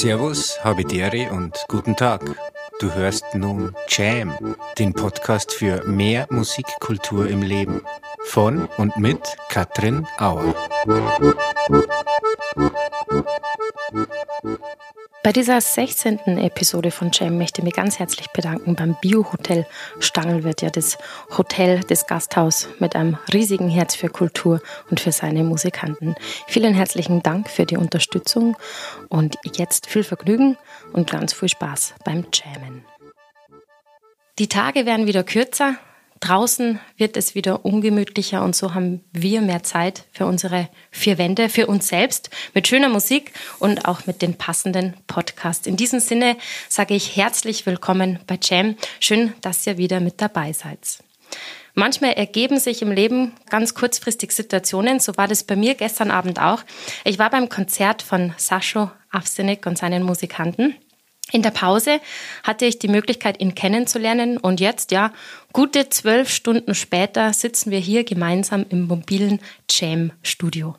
Servus, Habidere und guten Tag. Du hörst nun Jam, den Podcast für mehr Musikkultur im Leben. Von und mit Katrin Auer. Bei dieser 16. Episode von Jam möchte ich mich ganz herzlich bedanken beim Bio-Hotel Stangelwirt, ja das Hotel, das Gasthaus mit einem riesigen Herz für Kultur und für seine Musikanten. Vielen herzlichen Dank für die Unterstützung und jetzt viel Vergnügen und ganz viel Spaß beim Jammen. Die Tage werden wieder kürzer, Draußen wird es wieder ungemütlicher und so haben wir mehr Zeit für unsere vier Wände, für uns selbst, mit schöner Musik und auch mit den passenden Podcasts. In diesem Sinne sage ich herzlich willkommen bei Jam. Schön, dass ihr wieder mit dabei seid. Manchmal ergeben sich im Leben ganz kurzfristig Situationen. So war das bei mir gestern Abend auch. Ich war beim Konzert von Sascho Avsenik und seinen Musikanten. In der Pause hatte ich die Möglichkeit, ihn kennenzulernen und jetzt, ja, gute zwölf Stunden später sitzen wir hier gemeinsam im mobilen Jam-Studio.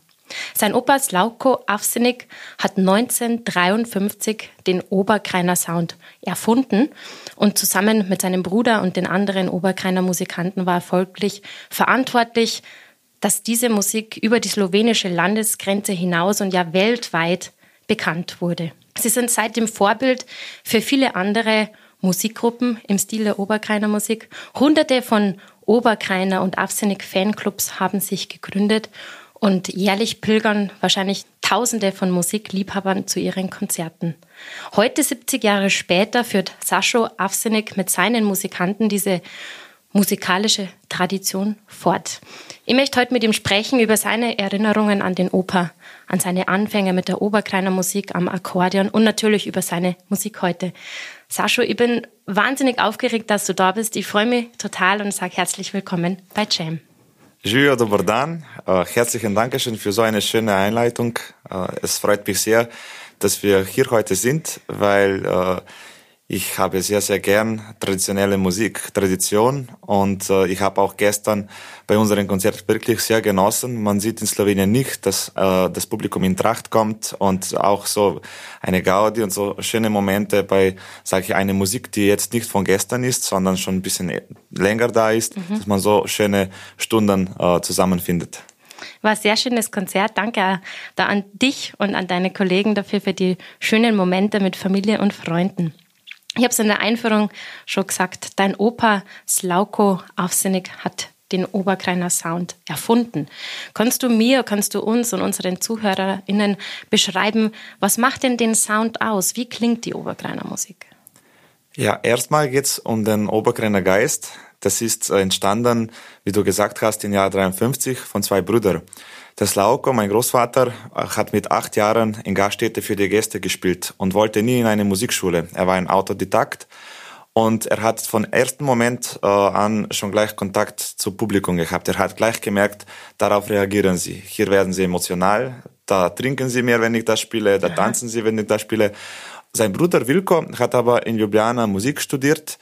Sein Opa Slauko Avsenik hat 1953 den Oberkreiner Sound erfunden und zusammen mit seinem Bruder und den anderen Oberkreiner Musikanten war er folglich verantwortlich, dass diese Musik über die slowenische Landesgrenze hinaus und ja weltweit bekannt wurde. Sie sind seitdem Vorbild für viele andere Musikgruppen im Stil der Oberkreiner Musik. Hunderte von Oberkreiner und Avsenik Fanclubs haben sich gegründet und jährlich pilgern wahrscheinlich Tausende von Musikliebhabern zu ihren Konzerten. Heute, 70 Jahre später, führt Sascho Avsenik mit seinen Musikanten diese musikalische Tradition fort. Ich möchte heute mit ihm sprechen über seine Erinnerungen an den Oper, an seine Anfänge mit der Oberkleiner Musik am Akkordeon und natürlich über seine Musik heute. Sascho, ich bin wahnsinnig aufgeregt, dass du da bist. Ich freue mich total und sage herzlich willkommen bei Jam. Julio Dobordan, äh, herzlichen Dankeschön für so eine schöne Einleitung. Äh, es freut mich sehr, dass wir hier heute sind, weil äh, ich habe sehr, sehr gern traditionelle Musik, Tradition und äh, ich habe auch gestern bei unserem Konzert wirklich sehr genossen. Man sieht in Slowenien nicht, dass äh, das Publikum in Tracht kommt und auch so eine Gaudi und so schöne Momente bei, sage ich, eine Musik, die jetzt nicht von gestern ist, sondern schon ein bisschen länger da ist, mhm. dass man so schöne Stunden äh, zusammenfindet. War ein sehr schönes Konzert. Danke da an dich und an deine Kollegen dafür für die schönen Momente mit Familie und Freunden. Ich habe es in der Einführung schon gesagt, dein Opa Slauko Aufsinnig hat den Oberkreiner Sound erfunden. Kannst du mir, kannst du uns und unseren ZuhörerInnen beschreiben, was macht denn den Sound aus? Wie klingt die Oberkreiner Musik? Ja, erstmal geht's um den Oberkreiner Geist. Das ist entstanden, wie du gesagt hast, im Jahr 53 von zwei Brüdern. Der Slauko, mein Großvater, hat mit acht Jahren in Gaststätte für die Gäste gespielt und wollte nie in eine Musikschule. Er war ein Autodidakt und er hat von ersten Moment äh, an schon gleich Kontakt zum Publikum gehabt. Er hat gleich gemerkt, darauf reagieren sie. Hier werden sie emotional, da trinken sie mehr, wenn ich das spiele, da tanzen sie, wenn ich das spiele. Sein Bruder Wilko hat aber in Ljubljana Musik studiert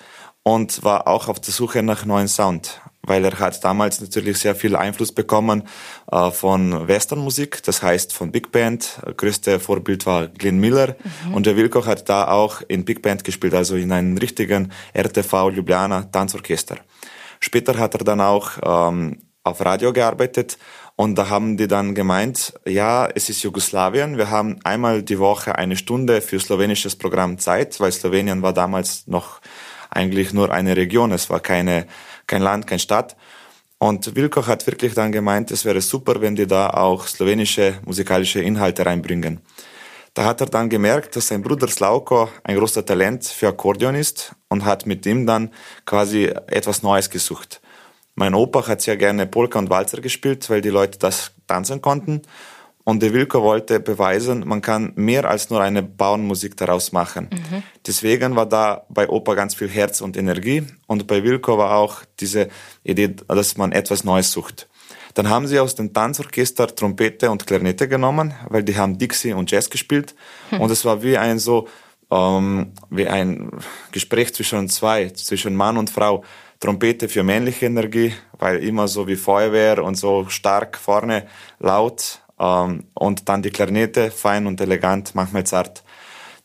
und war auch auf der Suche nach neuen Sound weil er hat damals natürlich sehr viel Einfluss bekommen äh, von Westernmusik, das heißt von Big Band. Größte Vorbild war Glenn Miller mhm. und der Wilco hat da auch in Big Band gespielt, also in einem richtigen RTV Ljubljana Tanzorchester. Später hat er dann auch ähm, auf Radio gearbeitet und da haben die dann gemeint, ja, es ist Jugoslawien, wir haben einmal die Woche eine Stunde für slowenisches Programm Zeit, weil Slowenien war damals noch eigentlich nur eine Region, es war keine kein Land, keine Stadt. Und Wilko hat wirklich dann gemeint, es wäre super, wenn die da auch slowenische musikalische Inhalte reinbringen. Da hat er dann gemerkt, dass sein Bruder Slauko ein großer Talent für Akkordeon ist und hat mit ihm dann quasi etwas Neues gesucht. Mein Opa hat sehr gerne Polka und Walzer gespielt, weil die Leute das tanzen konnten. Und der Wilko wollte beweisen, man kann mehr als nur eine Bauernmusik daraus machen. Mhm. Deswegen war da bei Opa ganz viel Herz und Energie. Und bei Wilko war auch diese Idee, dass man etwas Neues sucht. Dann haben sie aus dem Tanzorchester Trompete und Klarinette genommen, weil die haben Dixie und Jazz gespielt. Mhm. Und es war wie ein so, ähm, wie ein Gespräch zwischen zwei, zwischen Mann und Frau. Trompete für männliche Energie, weil immer so wie Feuerwehr und so stark vorne laut und dann die Klarinette, fein und elegant, manchmal zart.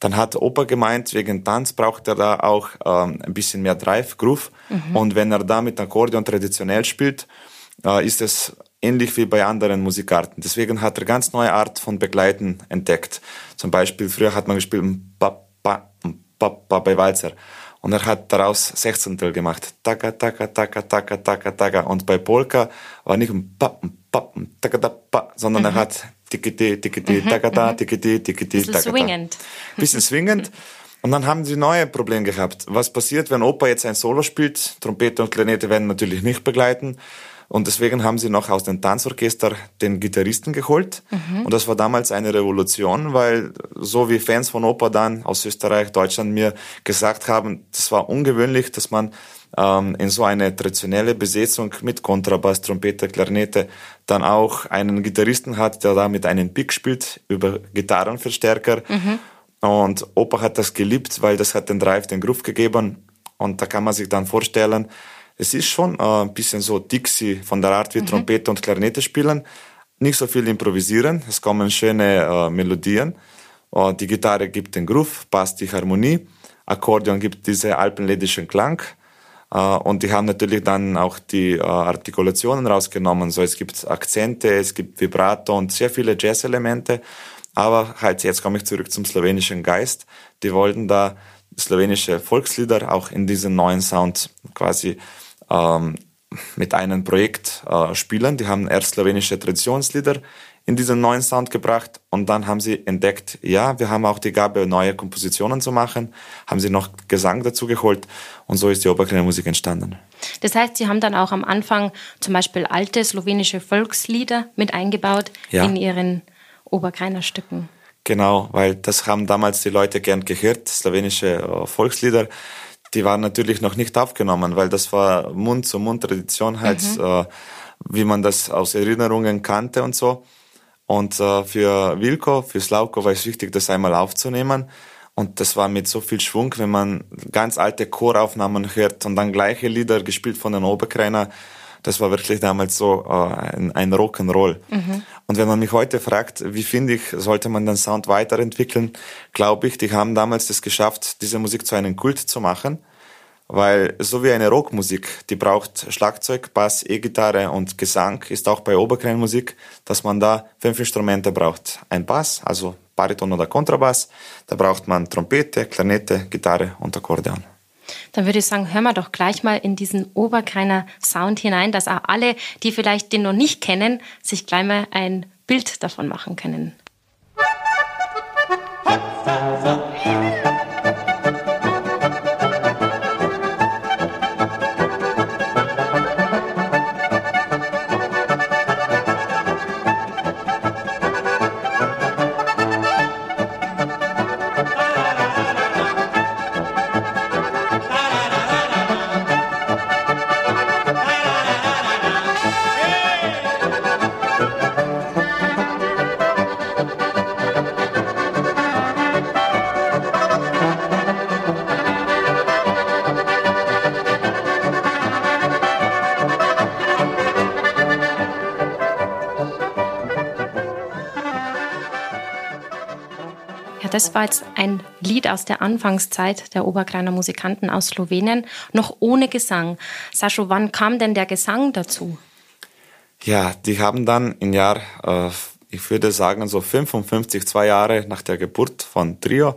Dann hat Opa gemeint, wegen Tanz braucht er da auch ähm, ein bisschen mehr Drive, Groove. Mhm. Und wenn er da mit Akkordeon traditionell spielt, äh, ist es ähnlich wie bei anderen Musikarten. Deswegen hat er ganz neue Art von Begleiten entdeckt. Zum Beispiel früher hat man gespielt ba, bei Walzer. Und er hat daraus Sechzehntel gemacht. Taka, taka, taka, taka, taka, taka. Und bei Polka war nicht ein sondern mhm. er hat tikiti, tikiti, taka, da, mhm. tikiti, tikiti, taka, swingend. Bisschen swingend. Und dann haben sie neue Probleme gehabt. Was passiert, wenn Opa jetzt ein Solo spielt? Trompete und Klarinette werden natürlich nicht begleiten. Und deswegen haben sie noch aus dem Tanzorchester den Gitarristen geholt. Mhm. Und das war damals eine Revolution, weil so wie Fans von Opa dann aus Österreich, Deutschland mir gesagt haben, das war ungewöhnlich, dass man ähm, in so eine traditionelle Besetzung mit Kontrabass, Trompete, Klarinette dann auch einen Gitarristen hat, der da mit einem Pick spielt über Gitarrenverstärker. Mhm. Und Opa hat das geliebt, weil das hat den Drive, den Groove gegeben. Und da kann man sich dann vorstellen, es ist schon äh, ein bisschen so Dixie von der Art wie mhm. Trompete und Klarinette spielen. Nicht so viel improvisieren, es kommen schöne äh, Melodien. Äh, die Gitarre gibt den Groove, passt die Harmonie. Akkordeon gibt diese alpenländischen Klang. Äh, und die haben natürlich dann auch die äh, Artikulationen rausgenommen. So, es gibt Akzente, es gibt Vibrato und sehr viele Jazz-Elemente. Aber halt, jetzt komme ich zurück zum slowenischen Geist. Die wollten da slowenische Volkslieder auch in diesen neuen Sound quasi ähm, mit einem Projekt äh, spielen. Die haben erst slowenische Traditionslieder in diesen neuen Sound gebracht und dann haben sie entdeckt, ja, wir haben auch die Gabe, neue Kompositionen zu machen, haben sie noch Gesang dazu geholt und so ist die Oberkleine Musik entstanden. Das heißt, Sie haben dann auch am Anfang zum Beispiel alte slowenische Volkslieder mit eingebaut ja. in Ihren Oberkreiner Stücken. Genau, weil das haben damals die Leute gern gehört, slowenische äh, Volkslieder die waren natürlich noch nicht aufgenommen, weil das war Mund-zu-Mund-Tradition halt, mhm. äh, wie man das aus Erinnerungen kannte und so. Und äh, für Wilko, für Slauko war es wichtig, das einmal aufzunehmen. Und das war mit so viel Schwung, wenn man ganz alte Choraufnahmen hört und dann gleiche Lieder gespielt von den Oberkreiner das war wirklich damals so äh, ein, ein Rock'n'Roll. Mhm. Und wenn man mich heute fragt, wie finde ich, sollte man den Sound weiterentwickeln, glaube ich, die haben damals das geschafft, diese Musik zu einem Kult zu machen. Weil so wie eine Rockmusik, die braucht Schlagzeug, Bass, E-Gitarre und Gesang, ist auch bei Oberkreienmusik, dass man da fünf Instrumente braucht. Ein Bass, also Bariton oder Kontrabass, da braucht man Trompete, Klarinette, Gitarre und Akkordeon. Dann würde ich sagen, hören wir doch gleich mal in diesen Oberkreiner Sound hinein, dass auch alle, die vielleicht den noch nicht kennen, sich gleich mal ein Bild davon machen können. Das war jetzt ein Lied aus der Anfangszeit der Oberkreiner Musikanten aus Slowenien, noch ohne Gesang. Sascho, wann kam denn der Gesang dazu? Ja, die haben dann im Jahr, äh, ich würde sagen so 55, zwei Jahre nach der Geburt von Trio,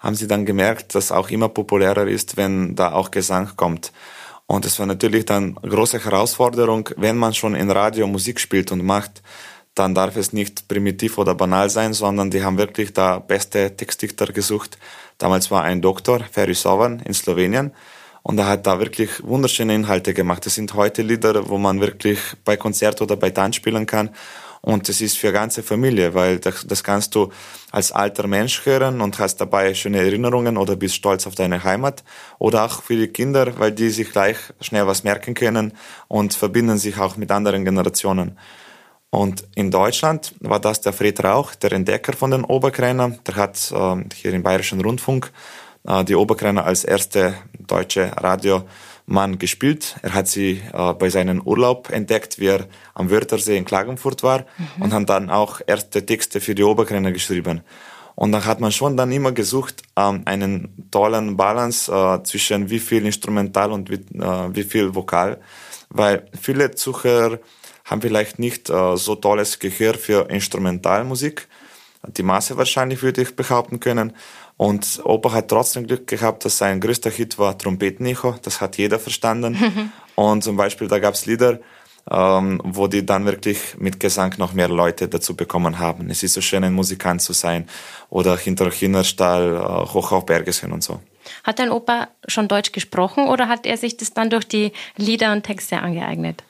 haben sie dann gemerkt, dass auch immer populärer ist, wenn da auch Gesang kommt. Und es war natürlich dann eine große Herausforderung, wenn man schon in Radio Musik spielt und macht, dann darf es nicht primitiv oder banal sein, sondern die haben wirklich da beste Textdichter gesucht. Damals war ein Doktor, Ferry Sovan in Slowenien, und er hat da wirklich wunderschöne Inhalte gemacht. Das sind heute Lieder, wo man wirklich bei Konzert oder bei Tanz spielen kann. Und es ist für ganze Familie, weil das, das kannst du als alter Mensch hören und hast dabei schöne Erinnerungen oder bist stolz auf deine Heimat. Oder auch für die Kinder, weil die sich gleich schnell was merken können und verbinden sich auch mit anderen Generationen. Und in Deutschland war das der Fred Rauch, der Entdecker von den Oberkräner. Der hat äh, hier im Bayerischen Rundfunk äh, die Oberkräner als erste deutsche Radiomann gespielt. Er hat sie äh, bei seinem Urlaub entdeckt, wie er am Wörthersee in Klagenfurt war mhm. und hat dann auch erste Texte für die Oberkräner geschrieben. Und dann hat man schon dann immer gesucht, ähm, einen tollen Balance äh, zwischen wie viel Instrumental und wie, äh, wie viel Vokal, weil viele Zuhörer haben vielleicht nicht äh, so tolles Gehör für Instrumentalmusik. Die Masse wahrscheinlich würde ich behaupten können. Und Opa hat trotzdem Glück gehabt, dass sein größter Hit war Trompetenecho. Das hat jeder verstanden. und zum Beispiel, da gab's Lieder, ähm, wo die dann wirklich mit Gesang noch mehr Leute dazu bekommen haben. Es ist so schön, ein Musikant zu sein. Oder hinter Hinnerstall, äh, hoch auf Bergesön und so. Hat dein Opa schon Deutsch gesprochen oder hat er sich das dann durch die Lieder und Texte angeeignet?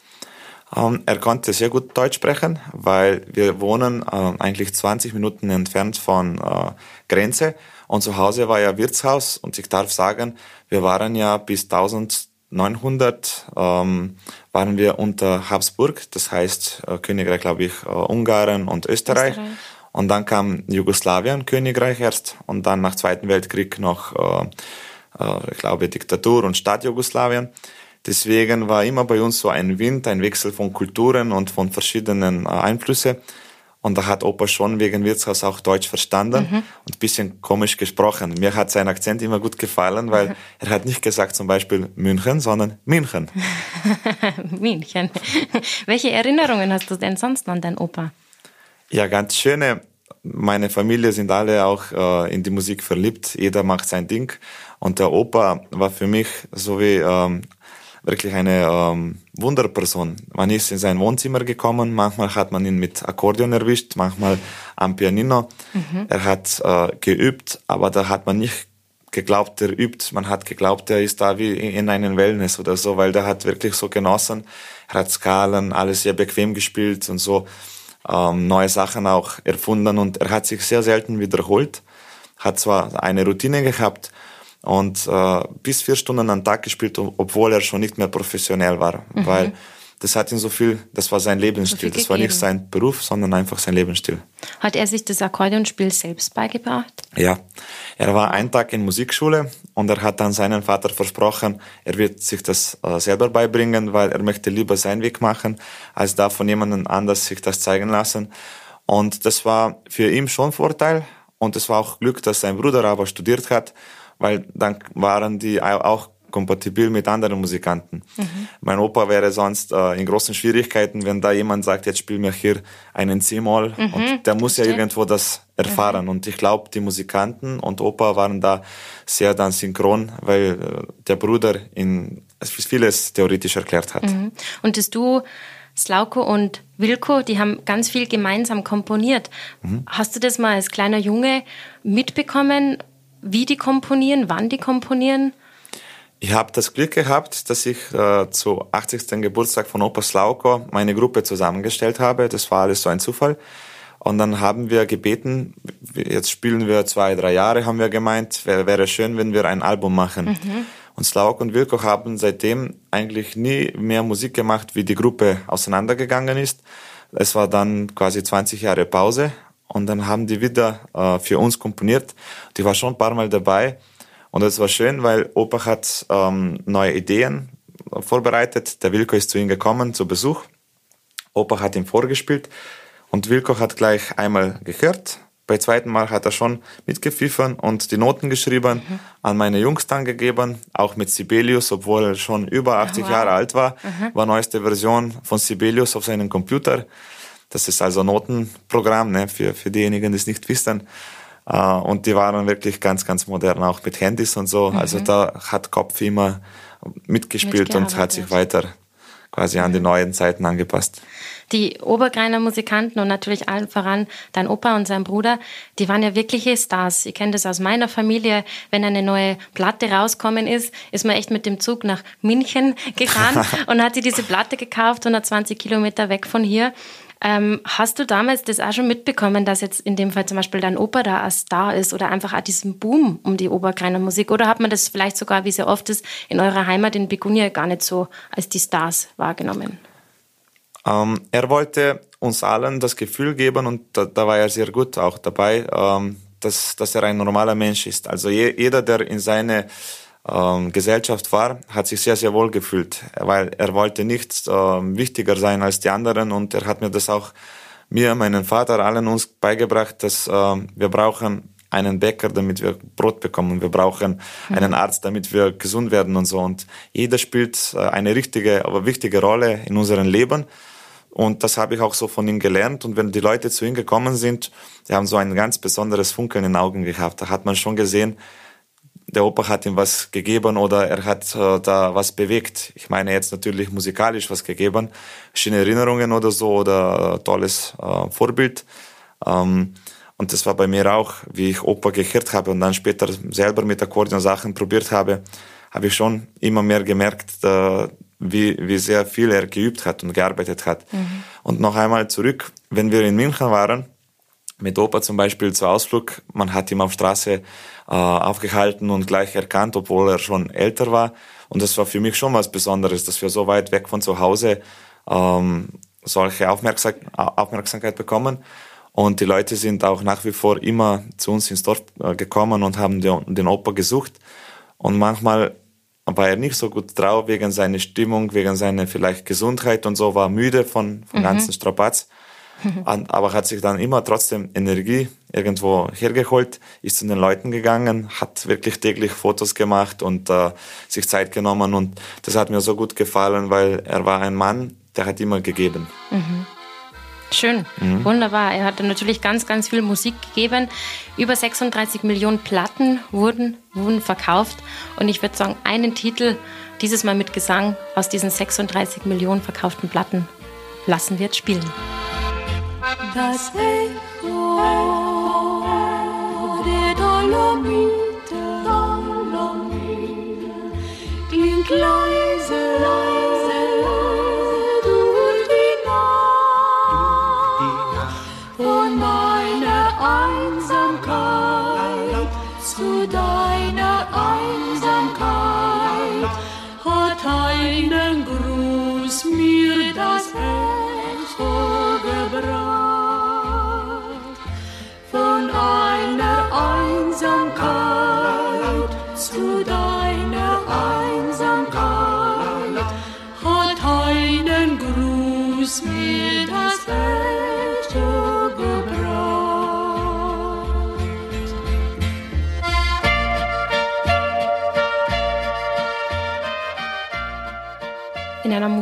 Ähm, er konnte sehr gut Deutsch sprechen, weil wir wohnen äh, eigentlich 20 Minuten entfernt von äh, Grenze und zu Hause war ja Wirtshaus und ich darf sagen, wir waren ja bis 1900 ähm, waren wir unter Habsburg, das heißt äh, Königreich, glaube ich, äh, Ungarn und Österreich. Österreich. Und dann kam Jugoslawien, Königreich erst und dann nach Zweiten Weltkrieg noch, äh, äh, ich glaube, Diktatur und Staat Jugoslawien. Deswegen war immer bei uns so ein Wind, ein Wechsel von Kulturen und von verschiedenen äh, Einflüsse. Und da hat Opa schon wegen Wirtshaus auch Deutsch verstanden mhm. und bisschen komisch gesprochen. Mir hat sein Akzent immer gut gefallen, weil mhm. er hat nicht gesagt zum Beispiel München, sondern München. München. Welche Erinnerungen hast du denn sonst an deinen Opa? Ja, ganz schöne. Meine Familie sind alle auch äh, in die Musik verliebt. Jeder macht sein Ding. Und der Opa war für mich so wie ähm, wirklich eine ähm, Wunderperson. Man ist in sein Wohnzimmer gekommen, manchmal hat man ihn mit Akkordeon erwischt, manchmal am Pianino. Mhm. Er hat äh, geübt, aber da hat man nicht geglaubt, er übt. Man hat geglaubt, er ist da wie in einem Wellness oder so, weil der hat wirklich so genossen. Er hat Skalen, alles sehr bequem gespielt und so ähm, neue Sachen auch erfunden und er hat sich sehr selten wiederholt. Hat zwar eine Routine gehabt, und äh, bis vier Stunden am Tag gespielt, obwohl er schon nicht mehr professionell war, mhm. weil das hat ihn so viel, das war sein Lebensstil, so das war nicht sein Beruf, sondern einfach sein Lebensstil. Hat er sich das Akkordeonspiel selbst beigebracht? Ja, er war einen Tag in Musikschule und er hat dann seinen Vater versprochen, er wird sich das äh, selber beibringen, weil er möchte lieber seinen Weg machen, als da von jemandem anders sich das zeigen lassen. Und das war für ihn schon Vorteil und es war auch Glück, dass sein Bruder aber studiert hat weil dann waren die auch kompatibel mit anderen Musikanten. Mhm. Mein Opa wäre sonst äh, in großen Schwierigkeiten, wenn da jemand sagt, jetzt spiel mir hier einen C-Moll mhm. und der muss ja irgendwo das erfahren. Mhm. Und ich glaube, die Musikanten und Opa waren da sehr dann synchron, weil äh, der Bruder in vieles theoretisch erklärt hat. Mhm. Und das du Slauko und Wilko, die haben ganz viel gemeinsam komponiert. Mhm. Hast du das mal als kleiner Junge mitbekommen? Wie die komponieren, wann die komponieren? Ich habe das Glück gehabt, dass ich äh, zu 80. Geburtstag von Opa Slauko meine Gruppe zusammengestellt habe. Das war alles so ein Zufall. Und dann haben wir gebeten, jetzt spielen wir zwei, drei Jahre, haben wir gemeint, wäre, wäre schön, wenn wir ein Album machen. Mhm. Und Slauk und Wilko haben seitdem eigentlich nie mehr Musik gemacht, wie die Gruppe auseinandergegangen ist. Es war dann quasi 20 Jahre Pause und dann haben die wieder äh, für uns komponiert. Die war schon ein paar Mal dabei und es war schön, weil Opa hat ähm, neue Ideen vorbereitet. Der Wilko ist zu ihm gekommen zu Besuch. Opa hat ihm vorgespielt und Wilko hat gleich einmal gehört. Bei zweiten Mal hat er schon mitgepfiffen und die Noten geschrieben, mhm. an meine Jungs dann gegeben, auch mit Sibelius, obwohl er schon über 80 wow. Jahre alt war, mhm. war neueste Version von Sibelius auf seinem Computer. Das ist also Notenprogramm ne, für, für diejenigen, die es nicht wissen. Uh, und die waren wirklich ganz, ganz modern, auch mit Handys und so. Mhm. Also da hat Kopf immer mitgespielt und hat sich weiter quasi an die neuen Zeiten angepasst. Die Obergreiner Musikanten und natürlich allen voran dein Opa und sein Bruder, die waren ja wirkliche Stars. Ich kenne das aus meiner Familie. Wenn eine neue Platte rauskommen ist, ist man echt mit dem Zug nach München gefahren und hat sich diese Platte gekauft, 120 Kilometer weg von hier. Ähm, hast du damals das auch schon mitbekommen, dass jetzt in dem Fall zum Beispiel dein Opa da als Star ist oder einfach auch diesen Boom um die Oberkreiner Musik? Oder hat man das vielleicht sogar, wie sehr oft ist, in eurer Heimat in Begunia gar nicht so als die Stars wahrgenommen? Ähm, er wollte uns allen das Gefühl geben und da, da war er sehr gut auch dabei, ähm, dass, dass er ein normaler Mensch ist. Also je, jeder, der in seine ähm, Gesellschaft war, hat sich sehr, sehr wohl gefühlt, weil er wollte nicht ähm, wichtiger sein als die anderen und er hat mir das auch mir, meinen Vater, allen uns beigebracht, dass ähm, wir brauchen einen Bäcker, damit wir Brot bekommen. Wir brauchen mhm. einen Arzt, damit wir gesund werden und so. Und jeder spielt äh, eine richtige, aber wichtige Rolle in unserem Leben. Und das habe ich auch so von ihm gelernt. Und wenn die Leute zu ihm gekommen sind, die haben so ein ganz besonderes Funkeln in den Augen gehabt. Da hat man schon gesehen, der Opa hat ihm was gegeben oder er hat äh, da was bewegt. Ich meine jetzt natürlich musikalisch was gegeben, schöne Erinnerungen oder so oder äh, tolles äh, Vorbild. Ähm, und das war bei mir auch, wie ich Opa gehört habe und dann später selber mit Akkordeon Sachen probiert habe, habe ich schon immer mehr gemerkt, äh, wie, wie sehr viel er geübt hat und gearbeitet hat. Mhm. Und noch einmal zurück, wenn wir in München waren, mit Opa zum Beispiel zu Ausflug, man hat ihn auf Straße äh, aufgehalten und gleich erkannt, obwohl er schon älter war. Und das war für mich schon was Besonderes, dass wir so weit weg von zu Hause ähm, solche Aufmerksam Aufmerksamkeit bekommen. Und die Leute sind auch nach wie vor immer zu uns ins Dorf äh, gekommen und haben den, den Opa gesucht. Und manchmal war er nicht so gut drauf wegen seiner Stimmung, wegen seiner vielleicht Gesundheit und so, war müde von, vom mhm. ganzen Strapaz. Aber hat sich dann immer trotzdem Energie irgendwo hergeholt, ist zu den Leuten gegangen, hat wirklich täglich Fotos gemacht und äh, sich Zeit genommen und das hat mir so gut gefallen, weil er war ein Mann, der hat immer gegeben. Mhm. Schön, mhm. wunderbar. Er hat natürlich ganz, ganz viel Musik gegeben. Über 36 Millionen Platten wurden, wurden verkauft. Und ich würde sagen, einen Titel, dieses Mal mit Gesang, aus diesen 36 Millionen verkauften Platten lassen wir jetzt spielen. Das Echo der Dolomite, Dolomite klingt leise, leise durch die Nacht. Von meiner Einsamkeit zu deiner Einsamkeit hat einen Gruß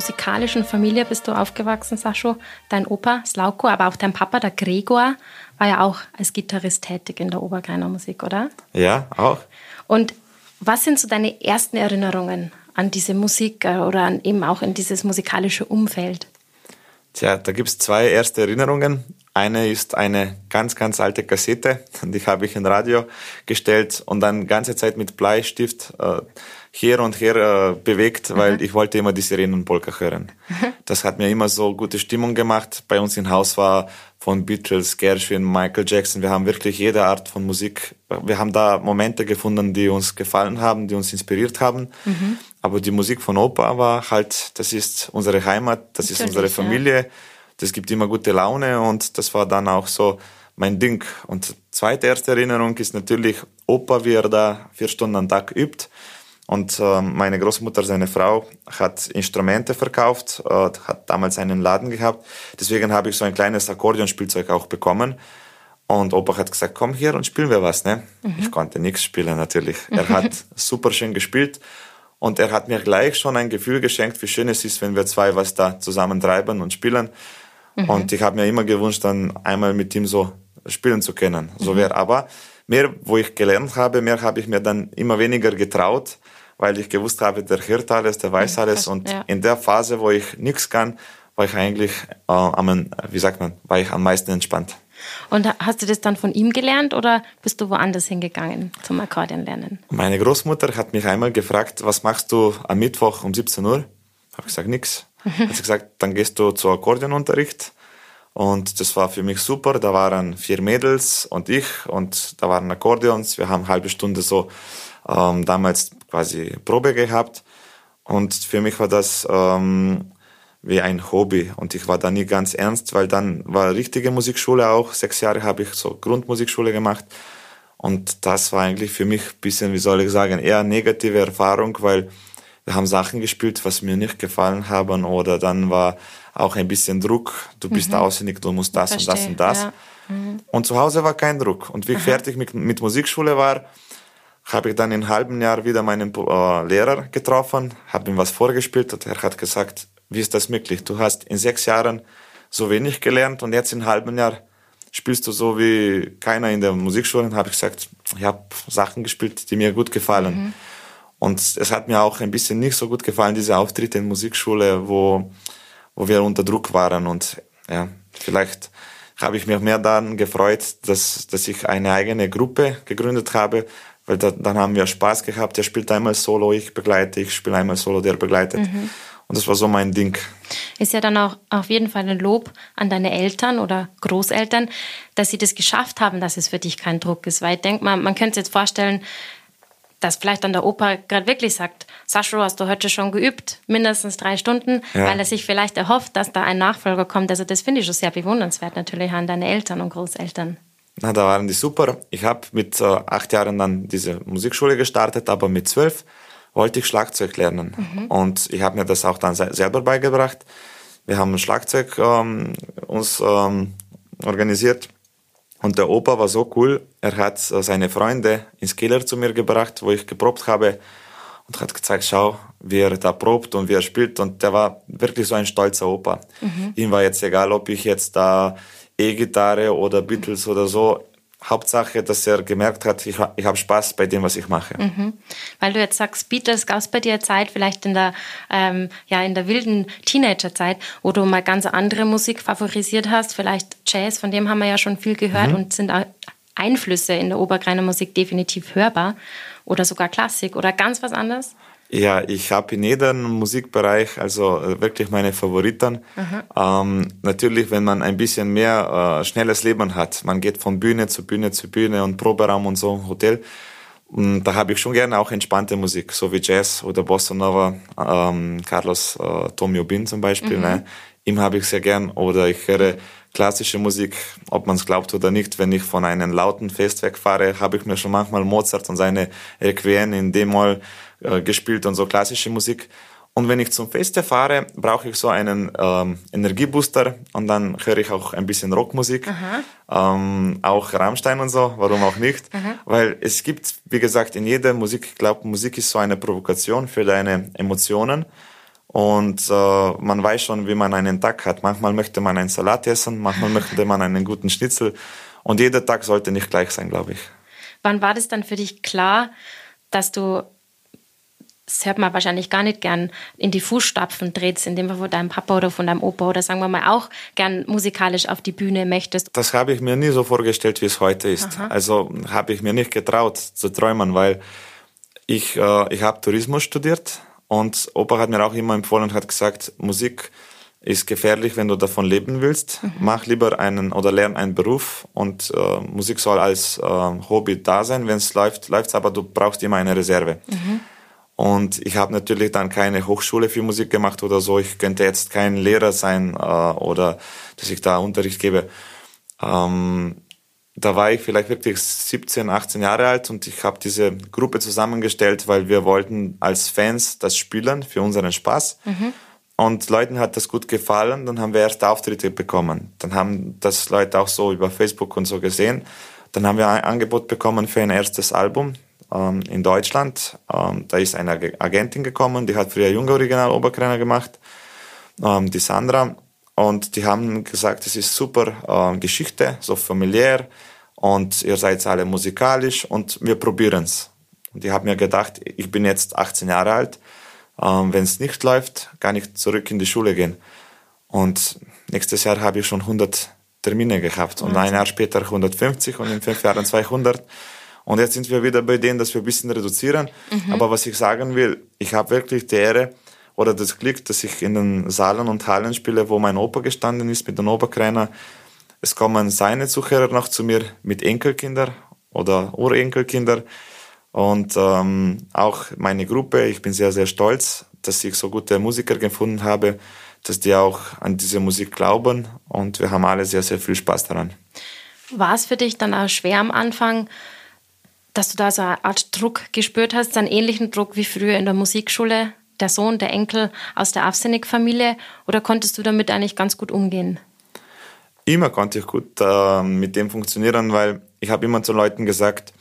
musikalischen Familie bist du aufgewachsen, Sascho. Dein Opa, Slauko, aber auch dein Papa, der Gregor, war ja auch als Gitarrist tätig in der Obergreiner Musik, oder? Ja, auch. Und was sind so deine ersten Erinnerungen an diese Musik äh, oder an eben auch in dieses musikalische Umfeld? Tja, da gibt es zwei erste Erinnerungen. Eine ist eine ganz, ganz alte Kassette, die habe ich in Radio gestellt und dann ganze Zeit mit Bleistift äh, her und her äh, bewegt, weil mhm. ich wollte immer die Sirenenpolka hören. Das hat mir immer so gute Stimmung gemacht. Bei uns im Haus war von Beatles, Gershwin, Michael Jackson. Wir haben wirklich jede Art von Musik. Wir haben da Momente gefunden, die uns gefallen haben, die uns inspiriert haben. Mhm. Aber die Musik von Opa war halt, das ist unsere Heimat, das Natürlich, ist unsere Familie. Ja. Das gibt immer gute Laune und das war dann auch so mein Ding. Und zweite erste Erinnerung ist natürlich Opa, wie er da vier Stunden am Tag übt. Und äh, meine Großmutter, seine Frau, hat Instrumente verkauft, äh, hat damals einen Laden gehabt. Deswegen habe ich so ein kleines Akkordeonspielzeug auch bekommen. Und Opa hat gesagt, komm hier und spielen wir was. Ne? Mhm. Ich konnte nichts spielen natürlich. Er hat super schön gespielt und er hat mir gleich schon ein Gefühl geschenkt, wie schön es ist, wenn wir zwei was da zusammen treiben und spielen. Mhm. Und ich habe mir immer gewünscht, dann einmal mit ihm so spielen zu können. So mhm. wäre aber mehr, wo ich gelernt habe, mehr habe ich mir dann immer weniger getraut weil ich gewusst habe, der hört alles, der weiß alles. Und ja. in der Phase, wo ich nichts kann, war ich eigentlich äh, am, wie sagt man, war ich am meisten entspannt. Und hast du das dann von ihm gelernt oder bist du woanders hingegangen zum Akkordeon lernen? Meine Großmutter hat mich einmal gefragt, was machst du am Mittwoch um 17 Uhr? Habe gesagt, nix. hat sie gesagt, dann gehst du zu Akkordeonunterricht. Und das war für mich super. Da waren vier Mädels und ich und da waren Akkordeons. Wir haben eine halbe Stunde so ähm, damals quasi Probe gehabt. Und für mich war das ähm, wie ein Hobby. Und ich war da nie ganz ernst, weil dann war richtige Musikschule auch. Sechs Jahre habe ich so Grundmusikschule gemacht. Und das war eigentlich für mich ein bisschen, wie soll ich sagen, eher negative Erfahrung, weil wir haben Sachen gespielt, was mir nicht gefallen haben. Oder dann war auch ein bisschen Druck. Du bist mhm. auswendig, du musst das Verstehe, und das und das. Ja. Mhm. Und zu Hause war kein Druck. Und wie ich Aha. fertig mit, mit Musikschule war, habe ich dann in einem halben Jahr wieder meinen äh, Lehrer getroffen, habe ihm was vorgespielt und er hat gesagt, wie ist das möglich? Du hast in sechs Jahren so wenig gelernt und jetzt in einem halben Jahr spielst du so wie keiner in der Musikschule. Und habe ich gesagt, ich habe Sachen gespielt, die mir gut gefallen. Mhm. Und es hat mir auch ein bisschen nicht so gut gefallen, diese Auftritte in Musikschule, wo, wo wir unter Druck waren. Und ja, vielleicht habe ich mich mehr daran gefreut, dass, dass ich eine eigene Gruppe gegründet habe, weil da, dann haben wir Spaß gehabt. Der spielt einmal Solo, ich begleite, ich spiele einmal Solo, der begleitet. Mhm. Und das war so mein Ding. Ist ja dann auch auf jeden Fall ein Lob an deine Eltern oder Großeltern, dass sie das geschafft haben, dass es für dich kein Druck ist. Weil ich denke mal, man könnte sich jetzt vorstellen, dass vielleicht dann der Opa gerade wirklich sagt, Sascha, hast du heute schon geübt, mindestens drei Stunden, ja. weil er sich vielleicht erhofft, dass da ein Nachfolger kommt. Also das finde ich schon sehr bewundernswert natürlich an deine Eltern und Großeltern. Na, da waren die super. Ich habe mit äh, acht Jahren dann diese Musikschule gestartet, aber mit zwölf wollte ich Schlagzeug lernen. Mhm. Und ich habe mir das auch dann selber beigebracht. Wir haben Schlagzeug ähm, uns ähm, organisiert. Und der Opa war so cool, er hat äh, seine Freunde ins Keller zu mir gebracht, wo ich geprobt habe und hat gezeigt, schau, wie er da probt und wie er spielt. Und der war wirklich so ein stolzer Opa. Mhm. Ihm war jetzt egal, ob ich jetzt da E-Gitarre oder Beatles oder so. Hauptsache, dass er gemerkt hat, ich, ich habe Spaß bei dem, was ich mache. Mhm. Weil du jetzt sagst, Beatles, gab es bei dir Zeit, vielleicht in der, ähm, ja, in der wilden Teenagerzeit, wo du mal ganz andere Musik favorisiert hast, vielleicht Jazz, von dem haben wir ja schon viel gehört mhm. und sind Einflüsse in der Obergreiner Musik definitiv hörbar oder sogar Klassik oder ganz was anderes? Ja, ich habe in jedem Musikbereich also äh, wirklich meine Favoriten. Ähm, natürlich, wenn man ein bisschen mehr äh, schnelles Leben hat, man geht von Bühne zu Bühne zu Bühne und Proberaum und so, Hotel. Und da habe ich schon gerne auch entspannte Musik, so wie Jazz oder Bossa Nova, ähm, Carlos äh, Tom Jobin zum Beispiel. Mhm. Ne? Ihm habe ich sehr gern. Oder ich höre klassische Musik, ob man es glaubt oder nicht. Wenn ich von einem lauten Fest wegfahre, habe ich mir schon manchmal Mozart und seine Requiem in D-Moll äh, gespielt und so klassische Musik. Und wenn ich zum Feste fahre, brauche ich so einen ähm, Energiebooster und dann höre ich auch ein bisschen Rockmusik, ähm, auch Rammstein und so, warum auch nicht? Aha. Weil es gibt, wie gesagt, in jeder Musik, ich glaube, Musik ist so eine Provokation für deine Emotionen und äh, man weiß schon, wie man einen Tag hat. Manchmal möchte man einen Salat essen, manchmal möchte man einen guten Schnitzel und jeder Tag sollte nicht gleich sein, glaube ich. Wann war das dann für dich klar, dass du das hört man wahrscheinlich gar nicht gern, in die Fußstapfen trittst, indem du von deinem Papa oder von deinem Opa oder sagen wir mal auch gern musikalisch auf die Bühne möchtest? Das habe ich mir nie so vorgestellt, wie es heute ist. Aha. Also habe ich mir nicht getraut zu träumen, weil ich, äh, ich habe Tourismus studiert und Opa hat mir auch immer empfohlen und hat gesagt, Musik ist gefährlich, wenn du davon leben willst. Mhm. Mach lieber einen oder lern einen Beruf und äh, Musik soll als äh, Hobby da sein. Wenn es läuft, läuft's, aber du brauchst immer eine Reserve. Mhm. Und ich habe natürlich dann keine Hochschule für Musik gemacht oder so. Ich könnte jetzt kein Lehrer sein äh, oder dass ich da Unterricht gebe. Ähm, da war ich vielleicht wirklich 17, 18 Jahre alt und ich habe diese Gruppe zusammengestellt, weil wir wollten als Fans das spielen für unseren Spaß. Mhm. Und Leuten hat das gut gefallen, dann haben wir erste Auftritte bekommen. Dann haben das Leute auch so über Facebook und so gesehen. Dann haben wir ein Angebot bekommen für ein erstes Album ähm, in Deutschland. Ähm, da ist eine Agentin gekommen, die hat früher junge Original Oberkrenner gemacht, ähm, die Sandra. Und die haben gesagt, es ist super äh, Geschichte, so familiär und ihr seid alle musikalisch und wir probieren's. Und ich habe mir gedacht, ich bin jetzt 18 Jahre alt, ähm, wenn es nicht läuft, kann ich zurück in die Schule gehen. Und nächstes Jahr habe ich schon 100 Termine gehabt und ein Jahr später 150 und in fünf Jahren 200. Und jetzt sind wir wieder bei denen, dass wir ein bisschen reduzieren. Mhm. Aber was ich sagen will, ich habe wirklich die Ehre oder das Glück, dass ich in den Saalen und Hallen spiele, wo mein Opa gestanden ist mit den Oberkreiner. Es kommen seine Zuhörer noch zu mir mit Enkelkinder oder Urenkelkinder. Und ähm, auch meine Gruppe, ich bin sehr, sehr stolz, dass ich so gute Musiker gefunden habe, dass die auch an diese Musik glauben und wir haben alle sehr, sehr viel Spaß daran. War es für dich dann auch schwer am Anfang, dass du da so eine Art Druck gespürt hast, einen ähnlichen Druck wie früher in der Musikschule, der Sohn, der Enkel aus der Avsenik-Familie, oder konntest du damit eigentlich ganz gut umgehen? Immer konnte ich gut äh, mit dem funktionieren, weil ich habe immer zu Leuten gesagt,